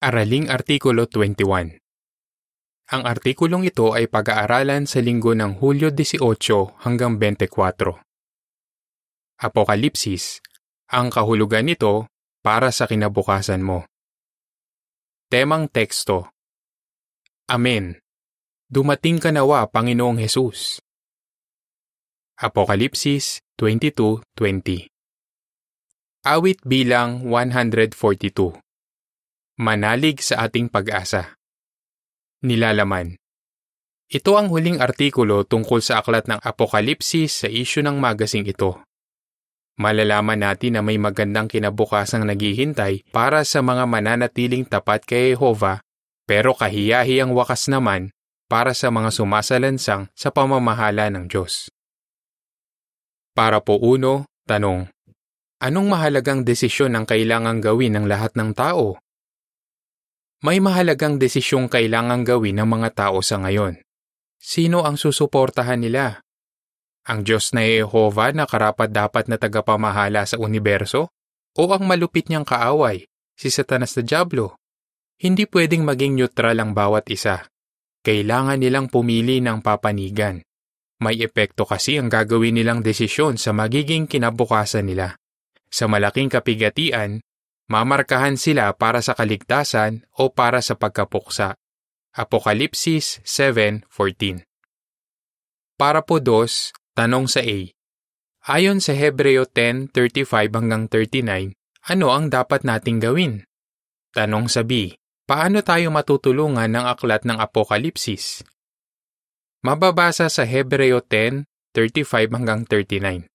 Araling Artikulo 21 Ang artikulong ito ay pag-aaralan sa linggo ng Hulyo 18 hanggang 24. Apokalipsis, ang kahulugan nito para sa kinabukasan mo. Temang teksto Amen. Dumating ka nawa, Panginoong Hesus. Apokalipsis 22.20 Awit bilang 142 Manalig sa ating pag-asa. Nilalaman. Ito ang huling artikulo tungkol sa aklat ng Apokalipsis sa isyu ng magasing ito. Malalaman natin na may magandang kinabukasang naghihintay para sa mga mananatiling tapat kay Jehova, pero kahiyahiyang wakas naman para sa mga sumasalansang sa pamamahala ng Diyos. Para po uno, tanong. Anong mahalagang desisyon ang kailangang gawin ng lahat ng tao may mahalagang desisyong kailangang gawin ng mga tao sa ngayon. Sino ang susuportahan nila? Ang Diyos na Yehova na karapat-dapat na tagapamahala sa universo? O ang malupit niyang kaaway, si Satanas na Diablo? Hindi pwedeng maging neutral ang bawat isa. Kailangan nilang pumili ng papanigan. May epekto kasi ang gagawin nilang desisyon sa magiging kinabukasan nila. Sa malaking kapigatian, Mamarkahan sila para sa kaligtasan o para sa pagkapuksa. Apokalipsis 7.14 Para po dos, tanong sa A. Ayon sa Hebreo 10.35 hanggang 39, ano ang dapat nating gawin? Tanong sa B. Paano tayo matutulungan ng aklat ng Apokalipsis? Mababasa sa Hebreo 10.35 hanggang 39.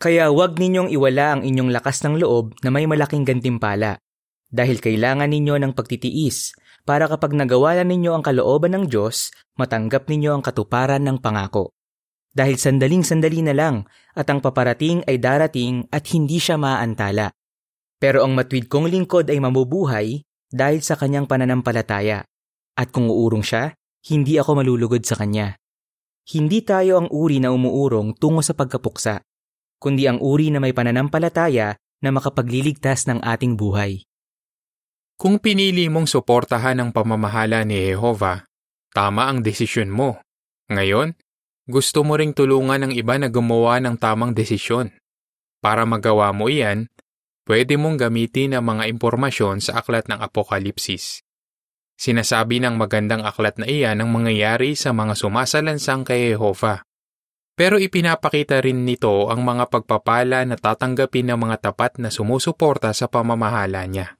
Kaya huwag ninyong iwala ang inyong lakas ng loob na may malaking gantimpala, dahil kailangan ninyo ng pagtitiis para kapag nagawa ninyo ang kalooban ng Diyos, matanggap ninyo ang katuparan ng pangako. Dahil sandaling-sandali na lang at ang paparating ay darating at hindi siya maantala. Pero ang matwid kong lingkod ay mamubuhay dahil sa kanyang pananampalataya. At kung uurong siya, hindi ako malulugod sa kanya. Hindi tayo ang uri na umuurong tungo sa pagkapuksa kundi ang uri na may pananampalataya na makapagliligtas ng ating buhay. Kung pinili mong suportahan ang pamamahala ni Jehova, tama ang desisyon mo. Ngayon, gusto mo ring tulungan ng iba na gumawa ng tamang desisyon. Para magawa mo iyan, pwede mong gamitin ang mga impormasyon sa aklat ng Apokalipsis. Sinasabi ng magandang aklat na iyan ang mangyayari sa mga sumasalansang kay Jehova. Pero ipinapakita rin nito ang mga pagpapala na tatanggapin ng mga tapat na sumusuporta sa pamamahala niya.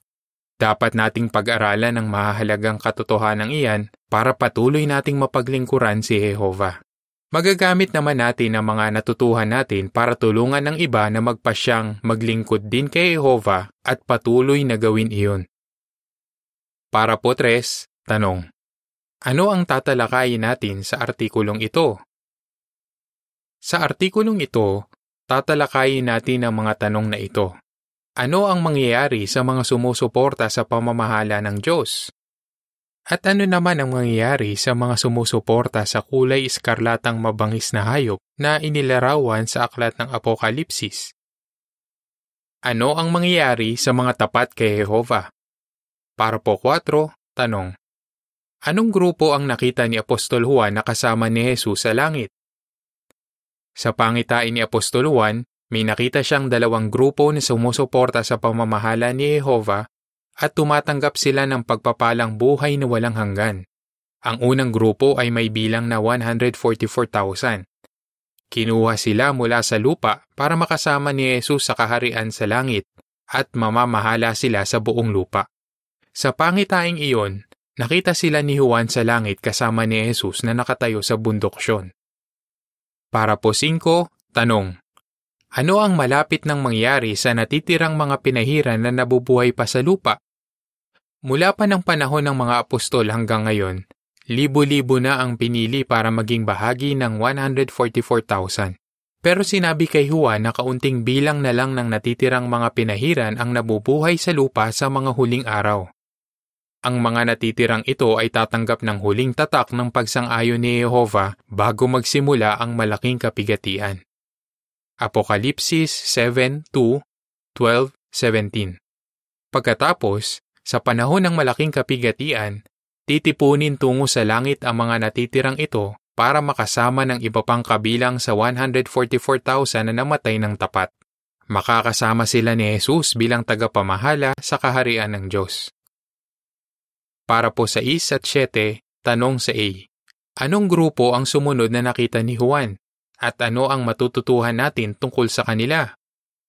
Dapat nating pag-aralan ang mahalagang katotohanan iyan para patuloy nating mapaglingkuran si Jehova. Magagamit naman natin ang mga natutuhan natin para tulungan ng iba na magpasyang maglingkod din kay Jehova at patuloy na gawin iyon. Para po tres, tanong. Ano ang tatalakayin natin sa artikulong ito? Sa artikulong ito, tatalakayin natin ang mga tanong na ito. Ano ang mangyayari sa mga sumusuporta sa pamamahala ng Diyos? At ano naman ang mangyayari sa mga sumusuporta sa kulay iskarlatang mabangis na hayop na inilarawan sa aklat ng Apokalipsis? Ano ang mangyayari sa mga tapat kay Jehova? Para po 4, tanong. Anong grupo ang nakita ni Apostol Juan na kasama ni Jesus sa langit? Sa pangitain ni Apostol Juan, may nakita siyang dalawang grupo na sumusuporta sa pamamahala ni Jehova at tumatanggap sila ng pagpapalang buhay na walang hanggan. Ang unang grupo ay may bilang na 144,000. Kinuha sila mula sa lupa para makasama ni Jesus sa kaharian sa langit at mamamahala sila sa buong lupa. Sa pangitaing iyon, nakita sila ni Juan sa langit kasama ni Jesus na nakatayo sa bundok Siyon. Para po 5, tanong. Ano ang malapit ng mangyari sa natitirang mga pinahiran na nabubuhay pa sa lupa? Mula pa ng panahon ng mga apostol hanggang ngayon, libo-libo na ang pinili para maging bahagi ng 144,000. Pero sinabi kay Juan na kaunting bilang na lang ng natitirang mga pinahiran ang nabubuhay sa lupa sa mga huling araw. Ang mga natitirang ito ay tatanggap ng huling tatak ng pagsang-ayon ni Jehova bago magsimula ang malaking kapigatian. Apokalipsis 7:2, 12, 17. Pagkatapos, Sa panahon ng malaking kapigatian, titipunin tungo sa langit ang mga natitirang ito para makasama ng iba pang kabilang sa 144,000 na namatay ng tapat. Makakasama sila ni Jesus bilang tagapamahala sa kaharian ng Diyos. Para po sa 6 at 7, tanong sa A. Anong grupo ang sumunod na nakita ni Juan? At ano ang matututuhan natin tungkol sa kanila?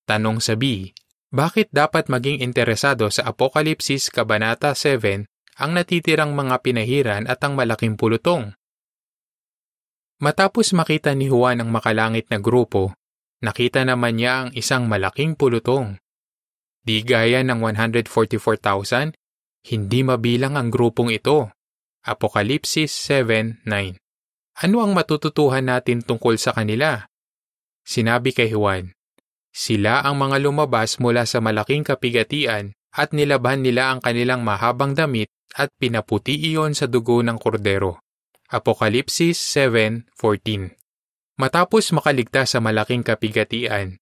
Tanong sa B. Bakit dapat maging interesado sa Apokalipsis Kabanata 7 ang natitirang mga pinahiran at ang malaking pulutong? Matapos makita ni Juan ang makalangit na grupo, nakita naman niya ang isang malaking pulutong. Di gaya ng 144,000, hindi mabilang ang grupong ito. Apokalipsis 7.9 Ano ang matututuhan natin tungkol sa kanila? Sinabi kay Juan, Sila ang mga lumabas mula sa malaking kapigatian at nilaban nila ang kanilang mahabang damit at pinaputi iyon sa dugo ng kordero. Apokalipsis 7.14 Matapos makaligtas sa malaking kapigatian,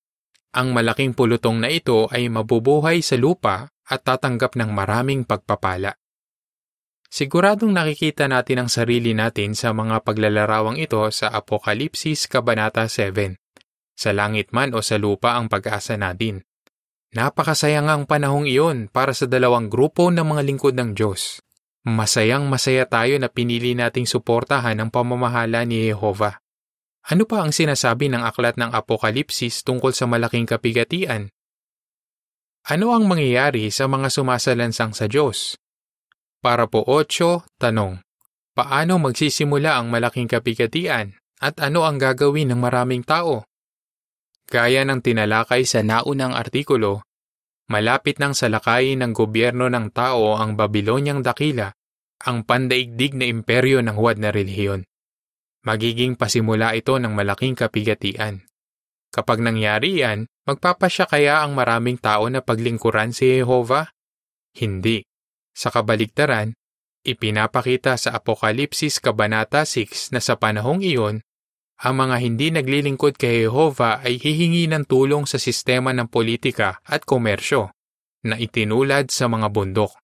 ang malaking pulutong na ito ay mabubuhay sa lupa at tatanggap ng maraming pagpapala. Siguradong nakikita natin ang sarili natin sa mga paglalarawang ito sa Apokalipsis Kabanata 7. Sa langit man o sa lupa ang pag-asa natin. Napakasayang panahong iyon para sa dalawang grupo ng mga lingkod ng Diyos. Masayang masaya tayo na pinili nating suportahan ang pamamahala ni Jehovah. Ano pa ang sinasabi ng aklat ng Apokalipsis tungkol sa malaking kapigatian? Ano ang mangyayari sa mga sumasalansang sa Diyos? Para po 8, tanong. Paano magsisimula ang malaking kapigatian at ano ang gagawin ng maraming tao? Gaya ng tinalakay sa naunang artikulo, malapit nang salakayin ng gobyerno ng tao ang Babilonyang dakila, ang pandaigdig na imperyo ng huwad na relihiyon. Magiging pasimula ito ng malaking kapigatian. Kapag nangyari yan, magpapasya kaya ang maraming tao na paglingkuran si Jehovah? Hindi. Sa kabaligtaran, ipinapakita sa Apokalipsis Kabanata 6 na sa panahong iyon, ang mga hindi naglilingkod kay Jehovah ay hihingi ng tulong sa sistema ng politika at komersyo na itinulad sa mga bundok.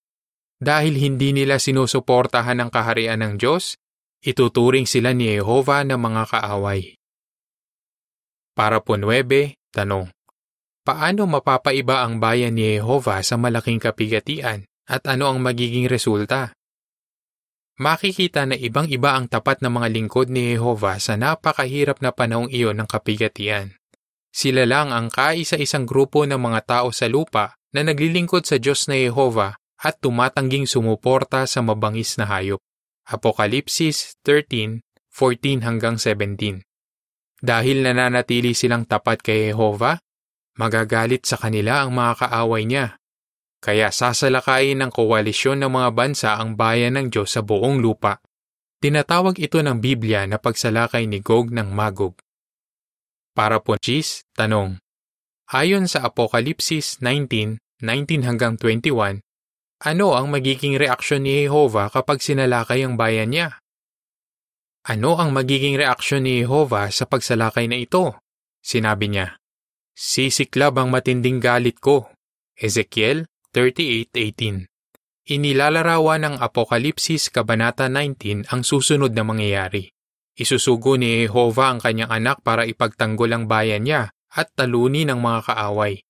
Dahil hindi nila sinusuportahan ang kaharian ng Diyos, ituturing sila ni Jehovah na mga kaaway. Para po 9, tanong. Paano mapapaiba ang bayan ni Jehovah sa malaking kapigatian at ano ang magiging resulta? Makikita na ibang-iba ang tapat ng mga lingkod ni Jehovah sa napakahirap na panahong iyon ng kapigatian. Sila lang ang kaisa-isang grupo ng mga tao sa lupa na naglilingkod sa Diyos na Jehovah at tumatangging sumuporta sa mabangis na hayop. Apokalipsis 13:14 hanggang 17. Dahil nananatili silang tapat kay Jehovah, magagalit sa kanila ang mga kaaway niya. Kaya sasalakayin ng koalisyon ng mga bansa ang bayan ng Diyos sa buong lupa. Tinatawag ito ng Biblia na pagsalakay ni Gog ng Magog. Para po Gis, tanong. Ayon sa Apokalipsis 19:19 hanggang 21, ano ang magiging reaksyon ni Jehovah kapag sinalakay ang bayan niya? Ano ang magiging reaksyon ni Jehovah sa pagsalakay na ito? Sinabi niya, Sisiklab ang matinding galit ko. Ezekiel 38.18 Inilalarawan ng Apokalipsis Kabanata 19 ang susunod na mangyayari. Isusugo ni Jehovah ang kanyang anak para ipagtanggol ang bayan niya at talunin ng mga kaaway.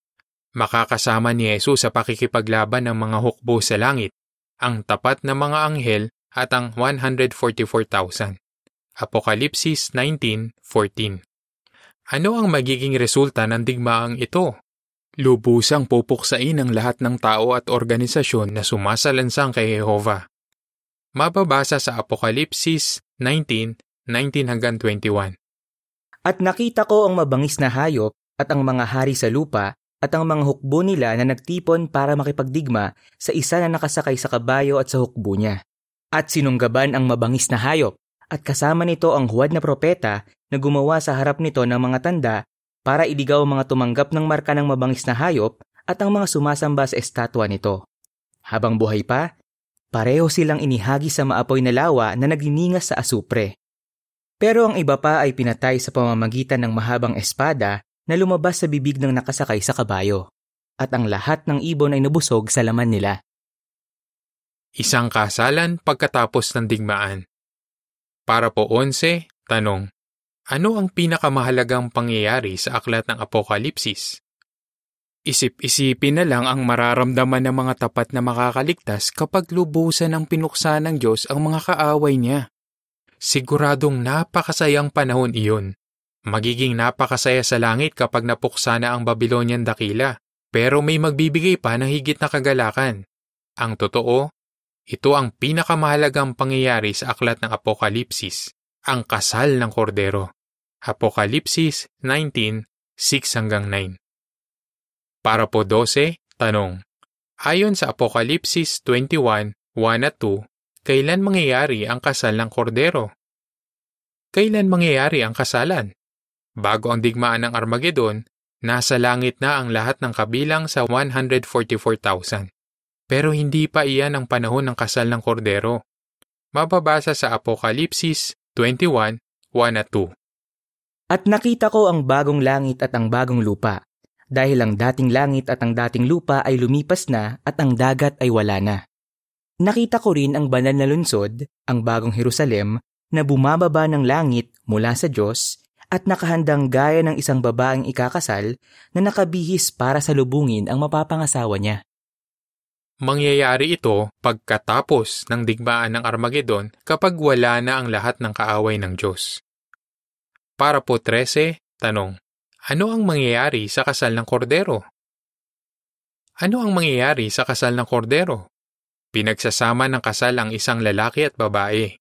Makakasama ni Jesus sa pakikipaglaban ng mga hukbo sa langit, ang tapat na mga anghel at ang 144,000. Apokalipsis 19.14 Ano ang magiging resulta ng digmaang ito? Lubusang pupuksain ang lahat ng tao at organisasyon na sumasalansang kay Jehovah. Mababasa sa Apokalipsis 19:19 hanggang 21. At nakita ko ang mabangis na hayop at ang mga hari sa lupa at ang mga hukbo nila na nagtipon para makipagdigma sa isa na nakasakay sa kabayo at sa hukbo niya. At sinunggaban ang mabangis na hayop, at kasama nito ang huwad na propeta na gumawa sa harap nito ng mga tanda para iligaw mga tumanggap ng marka ng mabangis na hayop at ang mga sumasamba sa estatwa nito. Habang buhay pa, pareho silang inihagi sa maapoy na lawa na nagniningas sa asupre. Pero ang iba pa ay pinatay sa pamamagitan ng mahabang espada na lumabas sa bibig ng nakasakay sa kabayo, at ang lahat ng ibon ay nabusog sa laman nila. Isang kasalan pagkatapos ng digmaan. Para po 11, tanong. Ano ang pinakamahalagang pangyayari sa aklat ng Apokalipsis? Isip-isipin na lang ang mararamdaman ng mga tapat na makakaligtas kapag lubusan ng pinuksa ng Diyos ang mga kaaway niya. Siguradong napakasayang panahon iyon. Magiging napakasaya sa langit kapag napuksa na ang Babylonian dakila, pero may magbibigay pa ng higit na kagalakan. Ang totoo, ito ang pinakamahalagang pangyayari sa aklat ng Apokalipsis, ang kasal ng kordero. Apokalipsis 19, 6 hanggang 9. Para po 12, tanong. Ayon sa Apokalipsis 21, 1 at 2, kailan mangyayari ang kasal ng kordero? Kailan mangyayari ang kasalan? Bago ang digmaan ng Armageddon, nasa langit na ang lahat ng kabilang sa 144,000. Pero hindi pa iyan ang panahon ng kasal ng kordero. Mababasa sa Apokalipsis 21, 1 at 2. At nakita ko ang bagong langit at ang bagong lupa, dahil ang dating langit at ang dating lupa ay lumipas na at ang dagat ay wala na. Nakita ko rin ang banal na lungsod, ang bagong Jerusalem, na bumababa ng langit mula sa Diyos at nakahandang gaya ng isang babaeng ikakasal na nakabihis para salubungin ang mapapangasawa niya. Mangyayari ito pagkatapos ng digmaan ng Armageddon kapag wala na ang lahat ng kaaway ng Diyos. Para po 13, tanong. Ano ang mangyayari sa kasal ng kordero? Ano ang mangyayari sa kasal ng kordero? Pinagsasama ng kasal ang isang lalaki at babae.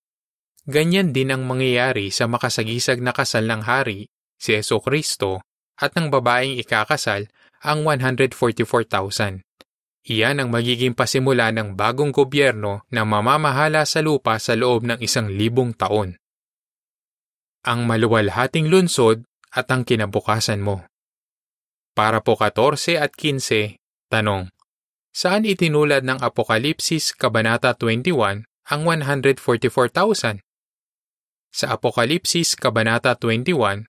Ganyan din ang mangyayari sa makasagisag na kasal ng hari, si Yeso Kristo, at ng babaeng ikakasal, ang 144,000. Iyan ang magiging pasimula ng bagong gobyerno na mamamahala sa lupa sa loob ng isang libong taon. Ang maluwalhating lunsod at ang kinabukasan mo. Para po 14 at 15, tanong. Saan itinulad ng Apokalipsis Kabanata 21 ang 144,000? Sa Apokalipsis Kabanata 21,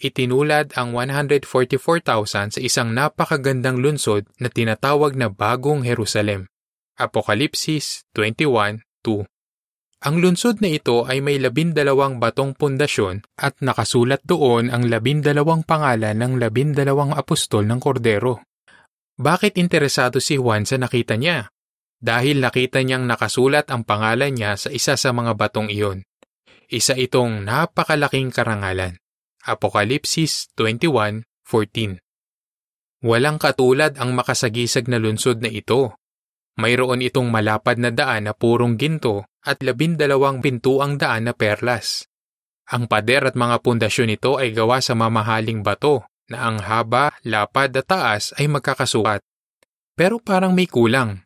itinulad ang 144,000 sa isang napakagandang lunsod na tinatawag na Bagong Jerusalem. Apokalipsis 21.2 ang lunsod na ito ay may labindalawang batong pundasyon at nakasulat doon ang labindalawang pangalan ng labindalawang apostol ng kordero. Bakit interesado si Juan sa nakita niya? Dahil nakita niyang nakasulat ang pangalan niya sa isa sa mga batong iyon. Isa itong napakalaking karangalan. Apokalipsis 21.14 Walang katulad ang makasagisag na lunsod na ito mayroon itong malapad na daan na purong ginto at labindalawang pintuang daan na perlas. Ang pader at mga pundasyon nito ay gawa sa mamahaling bato na ang haba, lapad at taas ay magkakasukat. Pero parang may kulang.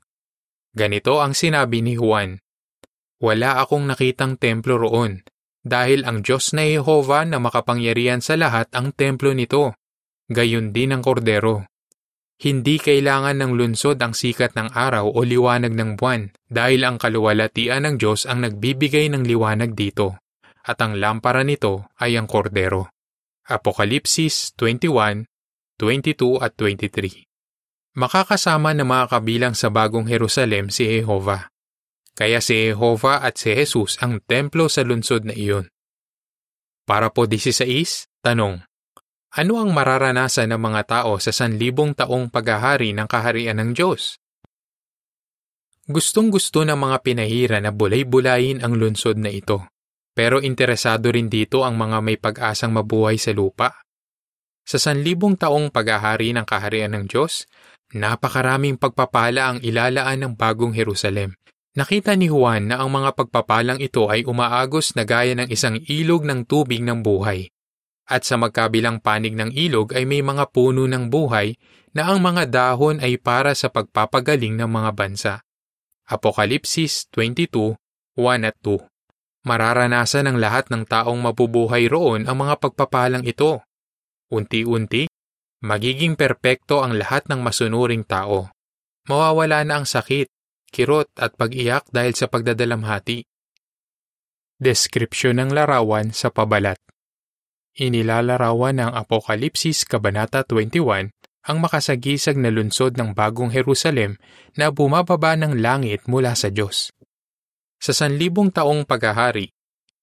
Ganito ang sinabi ni Juan. Wala akong nakitang templo roon, dahil ang Diyos na Jehova na makapangyarihan sa lahat ang templo nito. Gayon din ang kordero. Hindi kailangan ng lunsod ang sikat ng araw o liwanag ng buwan dahil ang kaluwalhatian ng Diyos ang nagbibigay ng liwanag dito at ang lampara nito ay ang kordero. Apokalipsis 21, 22 at 23 Makakasama na mga kabilang sa bagong Jerusalem si Jehova. Kaya si Jehova at si Jesus ang templo sa lunsod na iyon. Para po 16, tanong. Ano ang mararanasan ng mga tao sa sanlibong taong paghahari ng kaharian ng Diyos? Gustong-gusto ng mga pinahira na bulay-bulayin ang lunsod na ito, pero interesado rin dito ang mga may pag-asang mabuhay sa lupa. Sa sanlibong taong paghahari ng kaharian ng Diyos, napakaraming pagpapala ang ilalaan ng bagong Jerusalem. Nakita ni Juan na ang mga pagpapalang ito ay umaagos na gaya ng isang ilog ng tubig ng buhay at sa magkabilang panig ng ilog ay may mga puno ng buhay na ang mga dahon ay para sa pagpapagaling ng mga bansa. Apokalipsis 22, 1 at 2 Mararanasan ng lahat ng taong mabubuhay roon ang mga pagpapalang ito. Unti-unti, magiging perpekto ang lahat ng masunuring tao. Mawawala na ang sakit, kirot at pag-iyak dahil sa pagdadalamhati. Deskripsyon ng larawan sa pabalat Inilalarawan ng Apokalipsis Kabanata 21 ang makasagisag na lunsod ng bagong Jerusalem na bumababa ng langit mula sa Diyos. Sa sanlibong taong paghahari,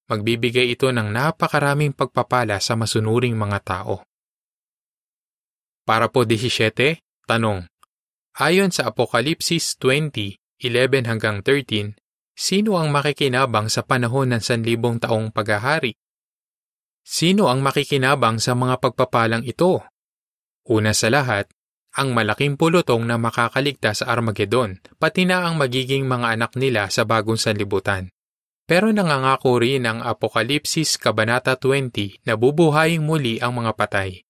magbibigay ito ng napakaraming pagpapala sa masunuring mga tao. Para po 17, tanong. Ayon sa Apokalipsis 20:11 hanggang 13, sino ang makikinabang sa panahon ng sanlibong taong paghahari? Sino ang makikinabang sa mga pagpapalang ito? Una sa lahat, ang malaking pulutong na makakaligtas sa Armageddon, pati na ang magiging mga anak nila sa bagong sanlibutan. Pero nangangako rin ang Apokalipsis Kabanata 20 na bubuhayin muli ang mga patay.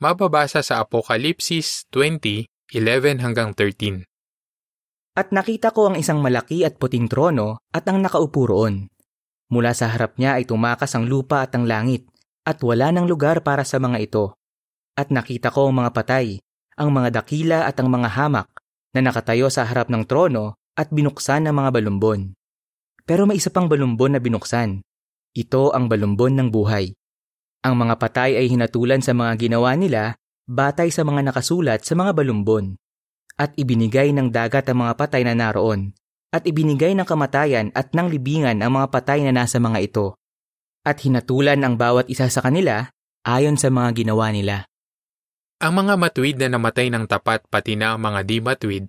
Mababasa sa Apokalipsis 20:11 hanggang 13. At nakita ko ang isang malaki at puting trono at ang nakaupo roon. Mula sa harap niya ay tumakas ang lupa at ang langit, at wala ng lugar para sa mga ito. At nakita ko ang mga patay, ang mga dakila at ang mga hamak na nakatayo sa harap ng trono at binuksan ng mga balumbon. Pero may isa pang balumbon na binuksan. Ito ang balumbon ng buhay. Ang mga patay ay hinatulan sa mga ginawa nila batay sa mga nakasulat sa mga balumbon. At ibinigay ng dagat ang mga patay na naroon. At ibinigay ng kamatayan at ng libingan ang mga patay na nasa mga ito. At hinatulan ang bawat isa sa kanila ayon sa mga ginawa nila. Ang mga matuwid na namatay ng tapat pati na ang mga di matuwid,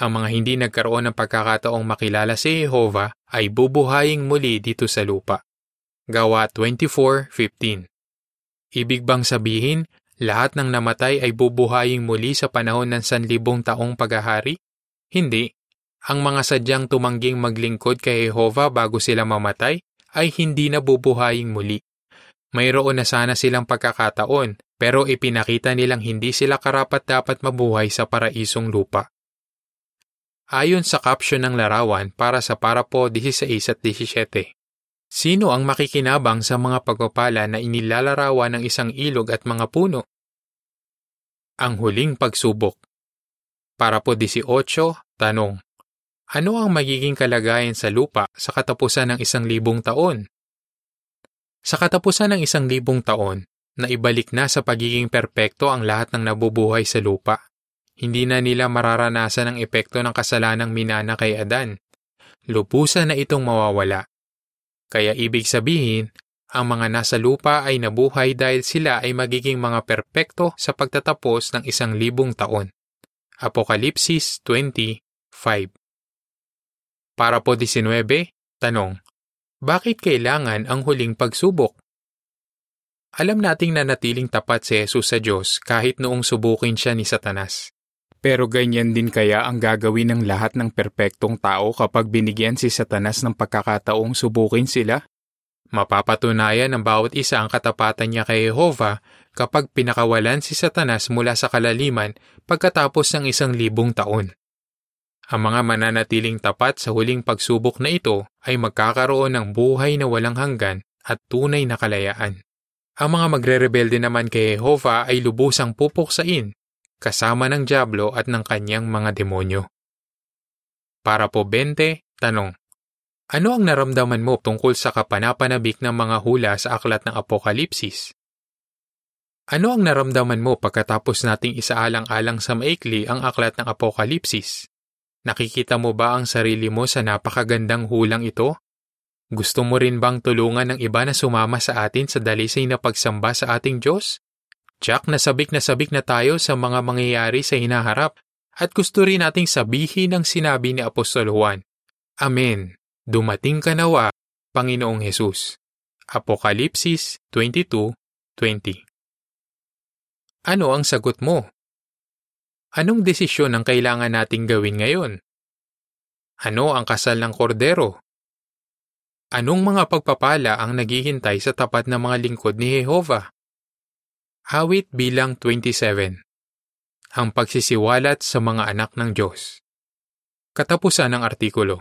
ang mga hindi nagkaroon ng pagkakataong makilala si Jehovah ay bubuhaying muli dito sa lupa. Gawa 24.15 Ibig bang sabihin, lahat ng namatay ay bubuhaying muli sa panahon ng sanlibong taong paghahari? Hindi. Ang mga sadyang tumangging maglingkod kay Jehovah bago sila mamatay ay hindi na bubuhaying muli. Mayroon na sana silang pagkakataon pero ipinakita nilang hindi sila karapat dapat mabuhay sa paraisong lupa. Ayon sa caption ng larawan para sa Parapo 16 at 17, Sino ang makikinabang sa mga pagpapala na inilalarawan ng isang ilog at mga puno? Ang huling pagsubok. Para po 18, tanong. Ano ang magiging kalagayan sa lupa sa katapusan ng isang libong taon? Sa katapusan ng isang libong taon, na ibalik na sa pagiging perpekto ang lahat ng nabubuhay sa lupa. Hindi na nila mararanasan ang epekto ng kasalanang minana kay Adan. Lupusan na itong mawawala. Kaya ibig sabihin, ang mga nasa lupa ay nabuhay dahil sila ay magiging mga perpekto sa pagtatapos ng isang libong taon. Apokalipsis 20.5 Para po 19, tanong, bakit kailangan ang huling pagsubok? Alam nating nanatiling tapat si Jesus sa Diyos kahit noong subukin siya ni Satanas. Pero ganyan din kaya ang gagawin ng lahat ng perpektong tao kapag binigyan si Satanas ng pagkakataong subukin sila? Mapapatunayan ng bawat isa ang katapatan niya kay Jehovah kapag pinakawalan si Satanas mula sa kalaliman pagkatapos ng isang libong taon. Ang mga mananatiling tapat sa huling pagsubok na ito ay magkakaroon ng buhay na walang hanggan at tunay na kalayaan. Ang mga magre-rebelde naman kay Jehovah ay lubusang pupuksain, kasama ng Diablo at ng kanyang mga demonyo. Para po 20, tanong. Ano ang naramdaman mo tungkol sa kapanapanabik ng mga hula sa aklat ng Apokalipsis? Ano ang naramdaman mo pagkatapos nating isaalang-alang sa maikli ang aklat ng Apokalipsis? Nakikita mo ba ang sarili mo sa napakagandang hulang ito? Gusto mo rin bang tulungan ng iba na sumama sa atin sa dalisay na pagsamba sa ating Diyos? Jack, nasabik na sabik na tayo sa mga mangyayari sa hinaharap at gusto rin nating sabihin ang sinabi ni Apostol Juan. Amen. Dumating ka nawa, Panginoong Hesus. Apokalipsis 22.20 Ano ang sagot mo? Anong desisyon ang kailangan nating gawin ngayon? Ano ang kasal ng kordero? Anong mga pagpapala ang naghihintay sa tapat na mga lingkod ni Jehovah? Awit bilang 27 Ang pagsisiwalat sa mga anak ng Diyos. Katapusan ng artikulo